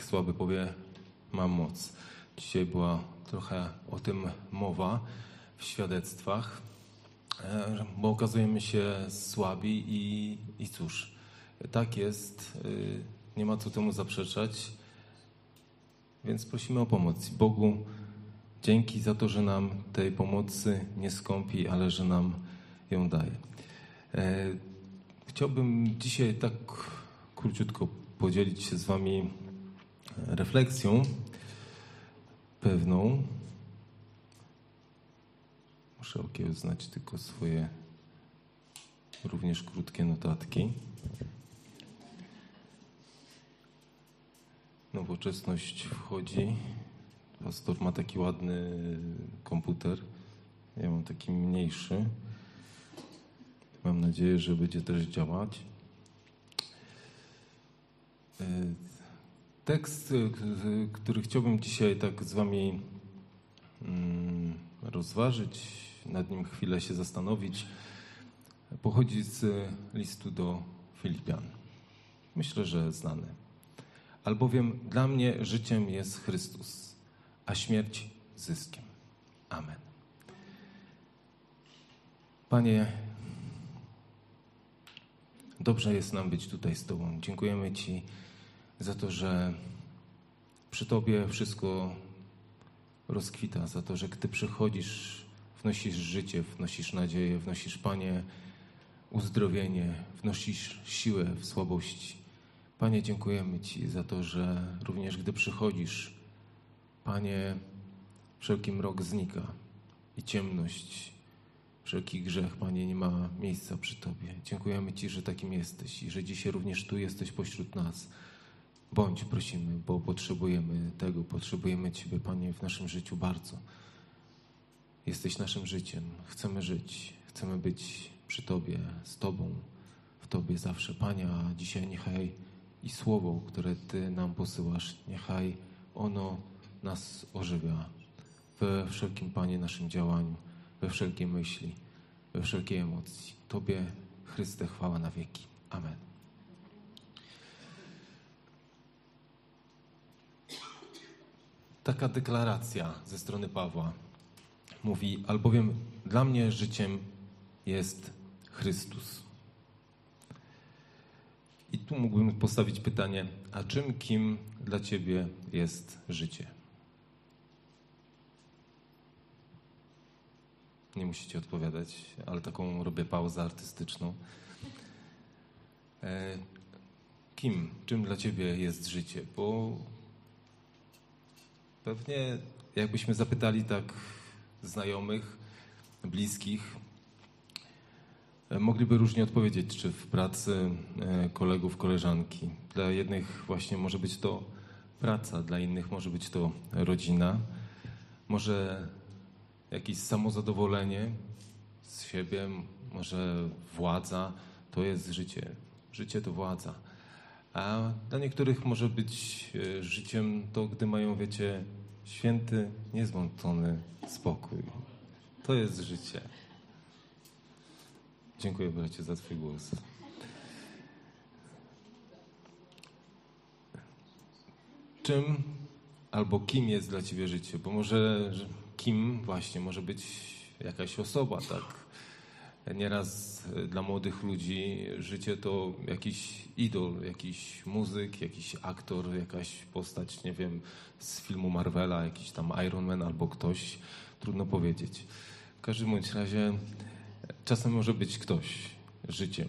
Niech słaby powie, mam moc. Dzisiaj była trochę o tym mowa w świadectwach, e, bo okazujemy się słabi i, i cóż, tak jest, y, nie ma co temu zaprzeczać, więc prosimy o pomoc. Bogu dzięki za to, że nam tej pomocy nie skąpi, ale że nam ją daje. E, chciałbym dzisiaj tak króciutko podzielić się z Wami refleksją pewną. Muszę okiełznać tylko swoje również krótkie notatki. Nowoczesność wchodzi. Pastor ma taki ładny komputer. Ja mam taki mniejszy. Mam nadzieję, że będzie też działać. Tekst, który chciałbym dzisiaj tak z Wami mm, rozważyć, nad nim chwilę się zastanowić, pochodzi z listu do Filipian. Myślę, że znany. Albowiem dla mnie życiem jest Chrystus, a śmierć zyskiem. Amen. Panie, dobrze jest nam być tutaj z Tobą. Dziękujemy Ci za to, że przy Tobie wszystko rozkwita, za to, że gdy przychodzisz, wnosisz życie, wnosisz nadzieję, wnosisz, Panie, uzdrowienie, wnosisz siłę w słabości. Panie, dziękujemy Ci za to, że również gdy przychodzisz, Panie, wszelki mrok znika i ciemność, wszelki grzech, Panie, nie ma miejsca przy Tobie. Dziękujemy Ci, że takim jesteś i że dzisiaj również Tu jesteś pośród nas. Bądź, prosimy, bo potrzebujemy tego, potrzebujemy Ciebie, Panie, w naszym życiu bardzo. Jesteś naszym życiem, chcemy żyć, chcemy być przy Tobie, z Tobą, w Tobie zawsze. Panie, a dzisiaj niechaj i słowo, które Ty nam posyłasz, niechaj ono nas ożywia we wszelkim, Panie, naszym działaniu, we wszelkiej myśli, we wszelkiej emocji. Tobie, Chryste, chwała na wieki. Amen. Taka deklaracja ze strony Pawła mówi, albowiem dla mnie życiem jest Chrystus. I tu mógłbym postawić pytanie, a czym, kim dla Ciebie jest życie? Nie musicie odpowiadać, ale taką robię pauzę artystyczną. E, kim, czym dla Ciebie jest życie? Bo pewnie jakbyśmy zapytali tak znajomych, bliskich, e, mogliby różnie odpowiedzieć, czy w pracy e, kolegów, koleżanki. Dla jednych właśnie może być to praca, dla innych może być to rodzina, może jakieś samozadowolenie z siebie, może władza, to jest życie. Życie to władza. A dla niektórych może być e, życiem to, gdy mają, wiecie, święty, niezwątony spokój. To jest życie. Dziękuję bracie za Twój głos. Czym albo kim jest dla Ciebie życie? Bo może kim właśnie może być jakaś osoba, tak? Nieraz dla młodych ludzi życie to jakiś idol, jakiś muzyk, jakiś aktor, jakaś postać, nie wiem, z filmu Marvela, jakiś tam Iron Man albo ktoś, trudno powiedzieć. W każdym bądź razie czasem może być ktoś życiem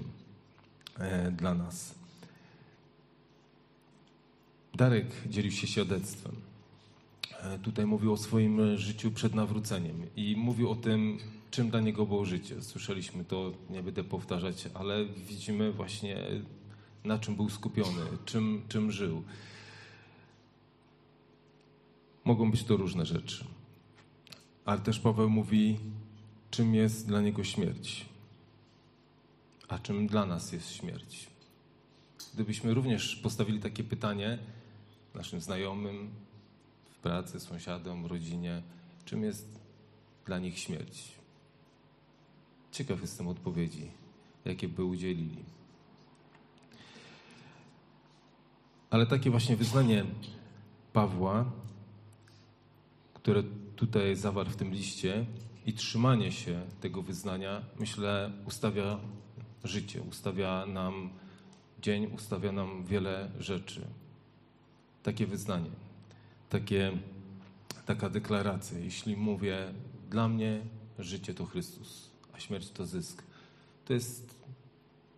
e, dla nas. Darek dzielił się świadectwem. E, tutaj mówił o swoim życiu przed nawróceniem i mówił o tym, czym dla niego było życie. Słyszeliśmy to, nie będę powtarzać, ale widzimy właśnie, na czym był skupiony, czym, czym żył. Mogą być to różne rzeczy. Ale też Paweł mówi, czym jest dla niego śmierć, a czym dla nas jest śmierć. Gdybyśmy również postawili takie pytanie naszym znajomym, w pracy, sąsiadom, rodzinie, czym jest dla nich śmierć? Ciekaw jestem odpowiedzi, jakie by udzielili. Ale takie właśnie wyznanie Pawła, które tutaj zawarł w tym liście i trzymanie się tego wyznania, myślę, ustawia życie, ustawia nam dzień, ustawia nam wiele rzeczy. Takie wyznanie, takie, taka deklaracja. Jeśli mówię, dla mnie życie to Chrystus, a śmierć to zysk, to jest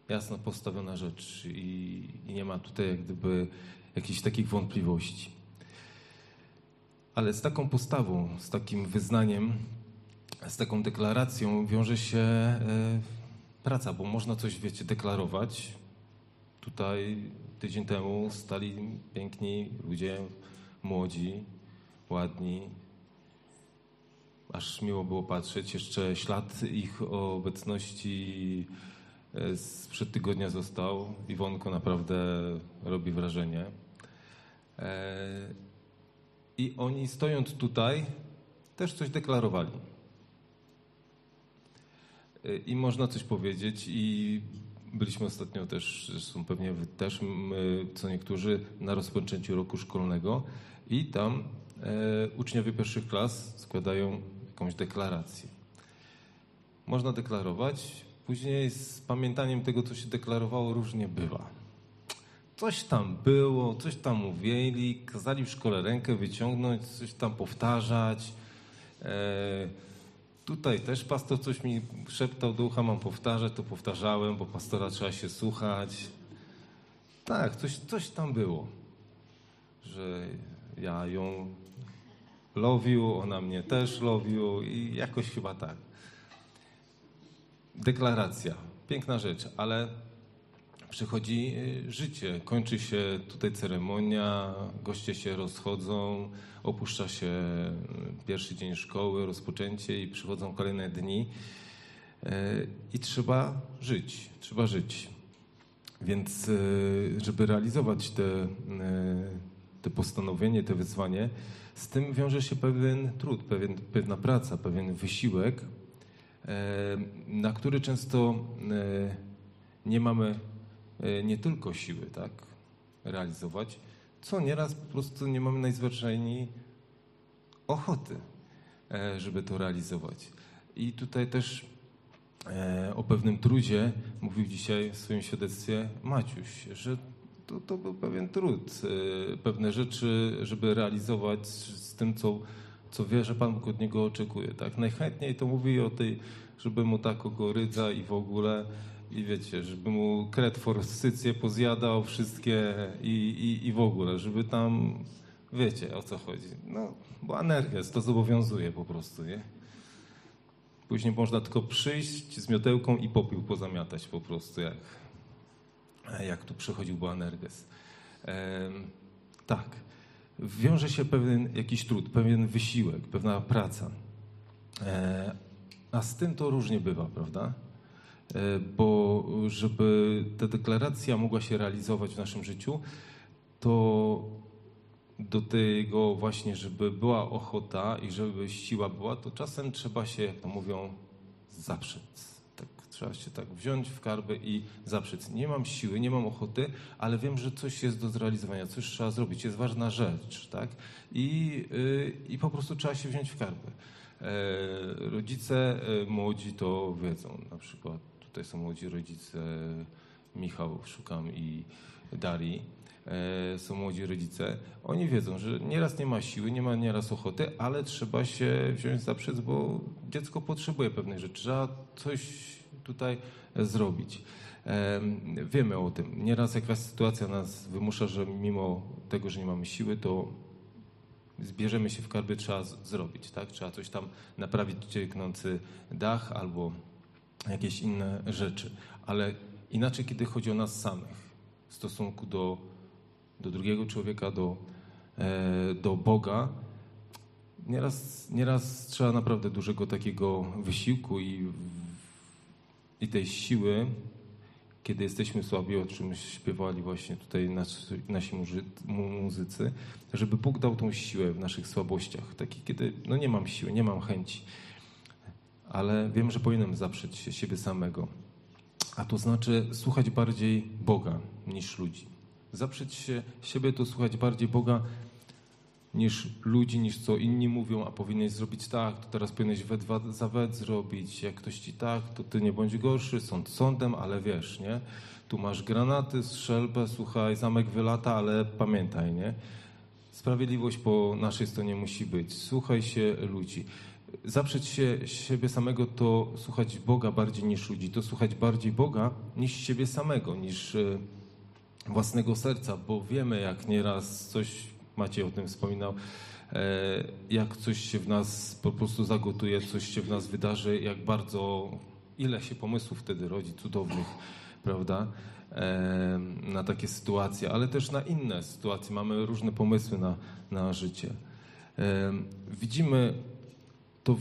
jasno postawiona rzecz i, i nie ma tutaj jak gdyby jakichś takich wątpliwości. Ale z taką postawą, z takim wyznaniem, z taką deklaracją wiąże się e, praca, bo można coś, wiecie, deklarować. Tutaj tydzień temu stali piękni ludzie, młodzi, ładni. Aż miło było patrzeć. Jeszcze ślad ich obecności e, sprzed tygodnia został. Iwonko naprawdę robi wrażenie. E, I oni stojąc tutaj też coś deklarowali. E, I można coś powiedzieć i byliśmy ostatnio też, zresztą pewnie wy też, my, co niektórzy, na rozpoczęciu roku szkolnego i tam e, uczniowie pierwszych klas składają jakąś deklarację. Można deklarować, później z pamiętaniem tego, co się deklarowało, różnie bywa. Coś tam było, coś tam mówili, kazali w szkole rękę wyciągnąć, coś tam powtarzać. E, tutaj też pastor coś mi szeptał do ucha, mam powtarzać, to powtarzałem, bo pastora trzeba się słuchać. Tak, coś, coś tam było, że ja ją lowił, ona mnie też lowił i jakoś chyba tak. Deklaracja, piękna rzecz, ale przychodzi y, życie, kończy się tutaj ceremonia, goście się rozchodzą, opuszcza się y, pierwszy dzień szkoły, rozpoczęcie i przychodzą kolejne dni y, i trzeba żyć, trzeba żyć. Więc żeby realizować te, te postanowienie, te wyzwanie, z tym wiąże się pewien trud, pewien, pewna praca, pewien wysiłek, na który często nie mamy E, nie tylko siły, tak, realizować, co nieraz po prostu nie mamy najzwyczajniej ochoty, e, żeby to realizować. I tutaj też e, o pewnym trudzie mówił dzisiaj w swoim świadectwie Maciuś, że to, to był pewien trud, pewne rzeczy, żeby realizować z tym, co, co wie, że Pan Bóg od niego oczekuje. Tak? Najchętniej to mówi o tej, żeby mu tak rydza i w ogóle i wiecie, żeby mu kret forsycję pozjadał wszystkie i, i, i w ogóle, żeby tam, wiecie o co chodzi. No, bo energia to zobowiązuje po prostu, nie? Później można tylko przyjść z miotełką i popiół pozamiatać po prostu, jak, jak tu przychodził Boanerges. E, tak. Wiąże się pewien jakiś trud, pewien wysiłek, pewna praca. E, a z tym to różnie bywa, prawda? E, bo żeby ta deklaracja mogła się realizować w naszym życiu, to do tego właśnie, żeby była ochota i żeby siła była, to czasem trzeba się, jak to mówią, zaprzeć. Trzeba się tak wziąć w karbę i zaprzeć. Nie mam siły, nie mam ochoty, ale wiem, że coś jest do zrealizowania, coś trzeba zrobić, jest ważna rzecz, tak? I, yy, i po prostu trzeba się wziąć w karbę. E, rodzice e, młodzi to wiedzą, na przykład Tutaj są młodzi rodzice, Michał Szukam i Darii. E, są młodzi rodzice. Oni wiedzą, że nieraz nie ma siły, nie ma nieraz ochoty, ale trzeba się wziąć za bo dziecko potrzebuje pewnej rzeczy. Trzeba coś tutaj zrobić. E, wiemy o tym. Nieraz jakaś sytuacja nas wymusza, że mimo tego, że nie mamy siły, to zbierzemy się w karby, trzeba zrobić. Tak? Trzeba coś tam naprawić, cieknący dach albo jakieś inne rzeczy. Ale inaczej, kiedy chodzi o nas samych, w stosunku do, do drugiego człowieka, do, e, do Boga, nieraz, nieraz trzeba naprawdę dużego takiego wysiłku i, i tej siły, kiedy jesteśmy słabi, o czym śpiewali właśnie tutaj nasi, muzycy, żeby Bóg dał tą siłę w naszych słabościach, taki kiedy no nie mam siły, nie mam chęci ale wiem, że powinienem zaprzeć się siebie samego. A to znaczy słuchać bardziej Boga niż ludzi. Zaprzeć się siebie to słuchać bardziej Boga niż ludzi, niż co inni mówią, a powinieneś zrobić tak, to teraz powinieneś we dwa za wet zrobić, jak ktoś ci tak, to ty nie bądź gorszy, sąd sądem, ale wiesz, nie? Tu masz granaty, strzelbę, słuchaj, zamek wylata, ale pamiętaj, nie? Sprawiedliwość po naszej stronie musi być. Słuchaj się ludzi. Zaprzeć się siebie samego to słuchać Boga bardziej niż ludzi. To słuchać bardziej Boga niż siebie samego, niż e, własnego serca, bo wiemy, jak nieraz coś, Maciej o tym wspominał, e, jak coś się w nas po prostu zagotuje, coś się w nas wydarzy, jak bardzo, ile się pomysłów wtedy rodzi cudownych, prawda? E, na takie sytuacje, ale też na inne sytuacje. Mamy różne pomysły na, na życie. Widzimy to,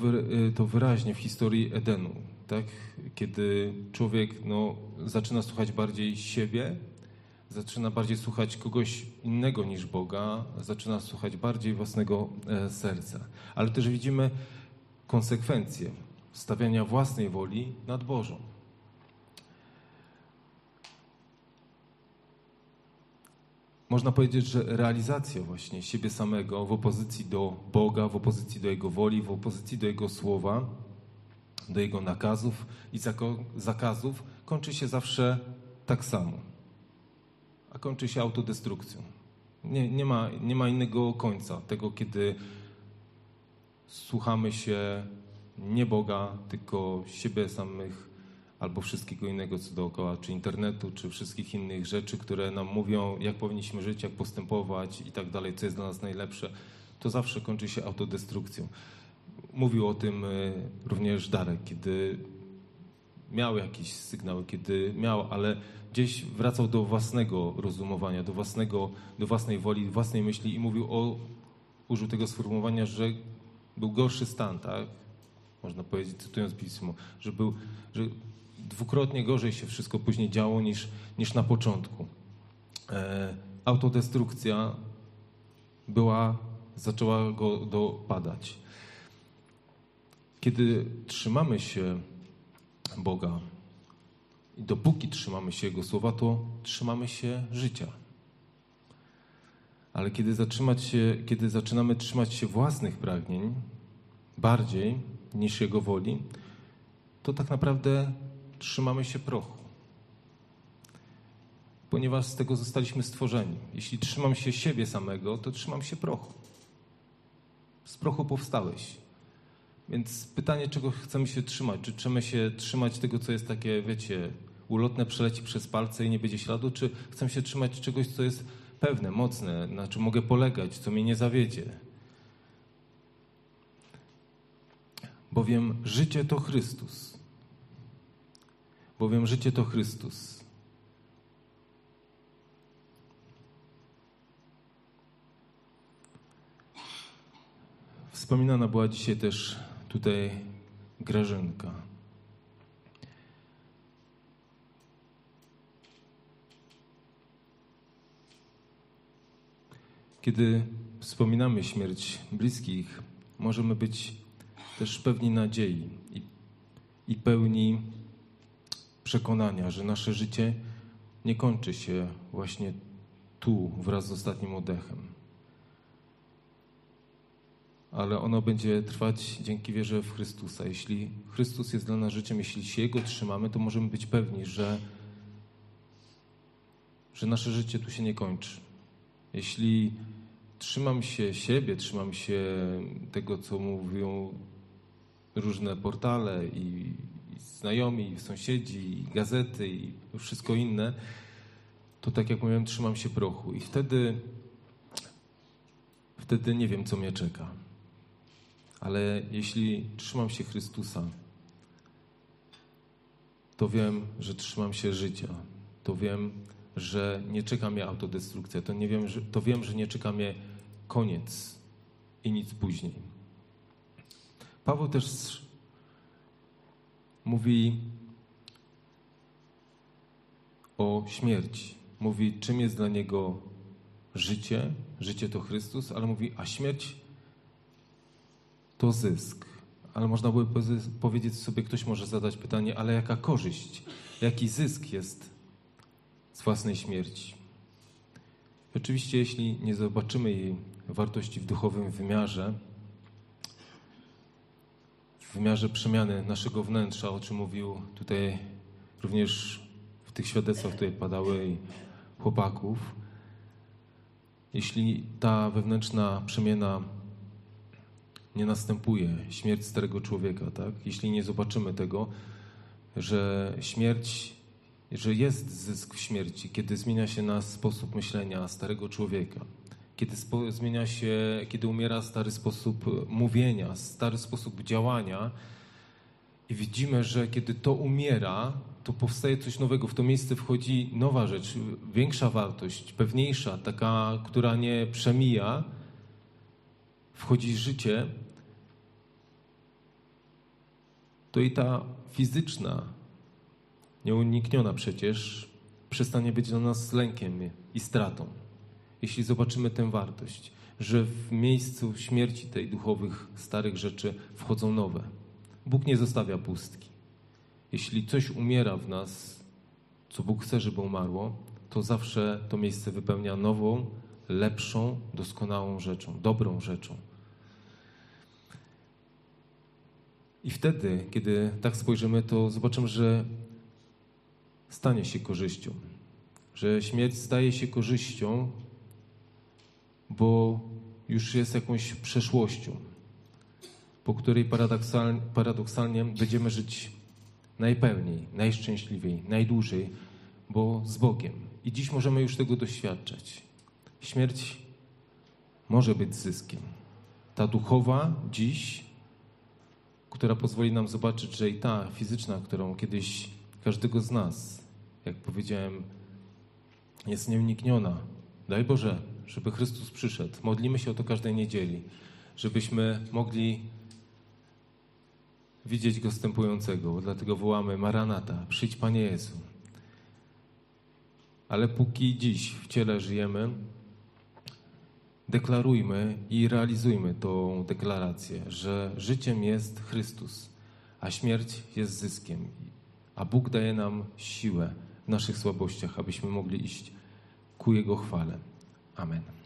to wyraźnie w historii Edenu, tak? kiedy człowiek no, zaczyna słuchać bardziej siebie, zaczyna bardziej słuchać kogoś innego niż Boga, zaczyna słuchać bardziej własnego e, serca. Ale też widzimy konsekwencje stawiania własnej woli nad Bożą. można powiedzieć, że realizacja właśnie siebie samego w opozycji do Boga, w opozycji do Jego woli, w opozycji do Jego słowa, do Jego nakazów i zakazów kończy się zawsze tak samo. A kończy się autodestrukcją. Nie, nie, ma, nie ma innego końca tego, kiedy słuchamy się nie Boga, tylko siebie samych albo wszystkiego innego, co dookoła, czy internetu, czy wszystkich innych rzeczy, które nam mówią, jak powinniśmy żyć, jak postępować i tak dalej, co jest dla nas najlepsze, to zawsze kończy się autodestrukcją. Mówił o tym e, również Darek, kiedy miał jakieś sygnały, kiedy miał, ale gdzieś wracał do własnego rozumowania, do, własnego, do własnej woli, własnej myśli i mówił o, użył tego sformułowania, że był gorszy stan, tak? Można powiedzieć, cytując pismo, że był, że dwukrotnie gorzej się wszystko później działo niż, niż na początku. E, autodestrukcja była, zaczęła go dopadać. Kiedy trzymamy się Boga i dopóki trzymamy się Jego słowa, to trzymamy się życia. Ale kiedy, zatrzymać się, kiedy zaczynamy trzymać się własnych pragnień bardziej niż Jego woli, to tak naprawdę trzymamy się prochu. Ponieważ z tego zostaliśmy stworzeni. Jeśli trzymam się siebie samego, to trzymam się prochu. Z prochu powstałeś. Więc pytanie, czego chcemy się trzymać? Czy chcemy się trzymać tego, co jest takie, wiecie, ulotne, przeleci przez palce i nie będzie śladu, czy chcemy się trzymać czegoś, co jest pewne, mocne, na czym mogę polegać, co mnie nie zawiedzie? Bowiem życie to Chrystus bowiem życie to Chrystus. Wspominana była dzisiaj też tutaj Grażynka. Kiedy wspominamy śmierć bliskich, możemy być też pewni nadziei i, i pełni przekonania, że nasze życie nie kończy się właśnie tu wraz z ostatnim oddechem. Ale ono będzie trwać dzięki wierze w Chrystusa. Jeśli Chrystus jest dla nas życiem, jeśli się Jego trzymamy, to możemy być pewni, że, że nasze życie tu się nie kończy. Jeśli trzymam się siebie, trzymam się tego, co mówią różne portale i znajomi, sąsiedzi, gazety i wszystko inne, to tak jak mówiłem, trzymam się prochu. I wtedy, wtedy nie wiem, co mnie czeka. Ale jeśli trzymam się Chrystusa, to wiem, że trzymam się życia. To wiem, że nie czeka mnie autodestrukcja. To, nie wiem, że, to wiem, że nie czeka mnie koniec i nic później. Paweł też mówi o śmierci. Mówi, czym jest dla niego życie. Życie to Chrystus, ale mówi, a śmierć to zysk. Ale można by powiedzieć sobie, ktoś może zadać pytanie, ale jaka korzyść, jaki zysk jest z własnej śmierci? Oczywiście, jeśli nie zobaczymy jej wartości w duchowym wymiarze, w wymiarze przemiany naszego wnętrza, o czym mówił tutaj również w tych świadectwach, które padały chłopaków, jeśli ta wewnętrzna przemiana nie następuje, śmierć starego człowieka, tak? Jeśli nie zobaczymy tego, że śmierć, że jest zysk w śmierci, kiedy zmienia się nas sposób myślenia starego człowieka, kiedy zmienia się, kiedy umiera stary sposób mówienia, stary sposób działania i widzimy, że kiedy to umiera, to powstaje coś nowego. W to miejsce wchodzi nowa rzecz, większa wartość, pewniejsza, taka, która nie przemija. Wchodzi życie, to i ta fizyczna, nieunikniona przecież, przestanie być dla nas lękiem i stratą. Jeśli zobaczymy tę wartość, że w miejscu śmierci tej duchowych, starych rzeczy wchodzą nowe. Bóg nie zostawia pustki. Jeśli coś umiera w nas, co Bóg chce, żeby umarło, to zawsze to miejsce wypełnia nową, lepszą, doskonałą rzeczą, dobrą rzeczą. I wtedy, kiedy tak spojrzymy, to zobaczymy, że stanie się korzyścią. Że śmierć staje się korzyścią, bo już jest jakąś przeszłością, po której paradoksalnie, paradoksalnie będziemy żyć najpełniej, najszczęśliwiej, najdłużej, bo z Bogiem. I dziś możemy już tego doświadczać. Śmierć może być zyskiem. Ta duchowa dziś która pozwoli nam zobaczyć, że i ta fizyczna, którą kiedyś każdego z nas, jak powiedziałem, jest nieunikniona. Daj Boże, żeby Chrystus przyszedł. Modlimy się o to każdej niedzieli, żebyśmy mogli widzieć Go stępującego. Dlatego wołamy Maranata, przyjdź Panie Jezu. Ale póki dziś w ciele żyjemy, deklarujmy i realizujmy tą deklarację, że życiem jest Chrystus, a śmierć jest zyskiem. A Bóg daje nam siłę w naszych słabościach, abyśmy mogli iść ku Jego chwale. Amen.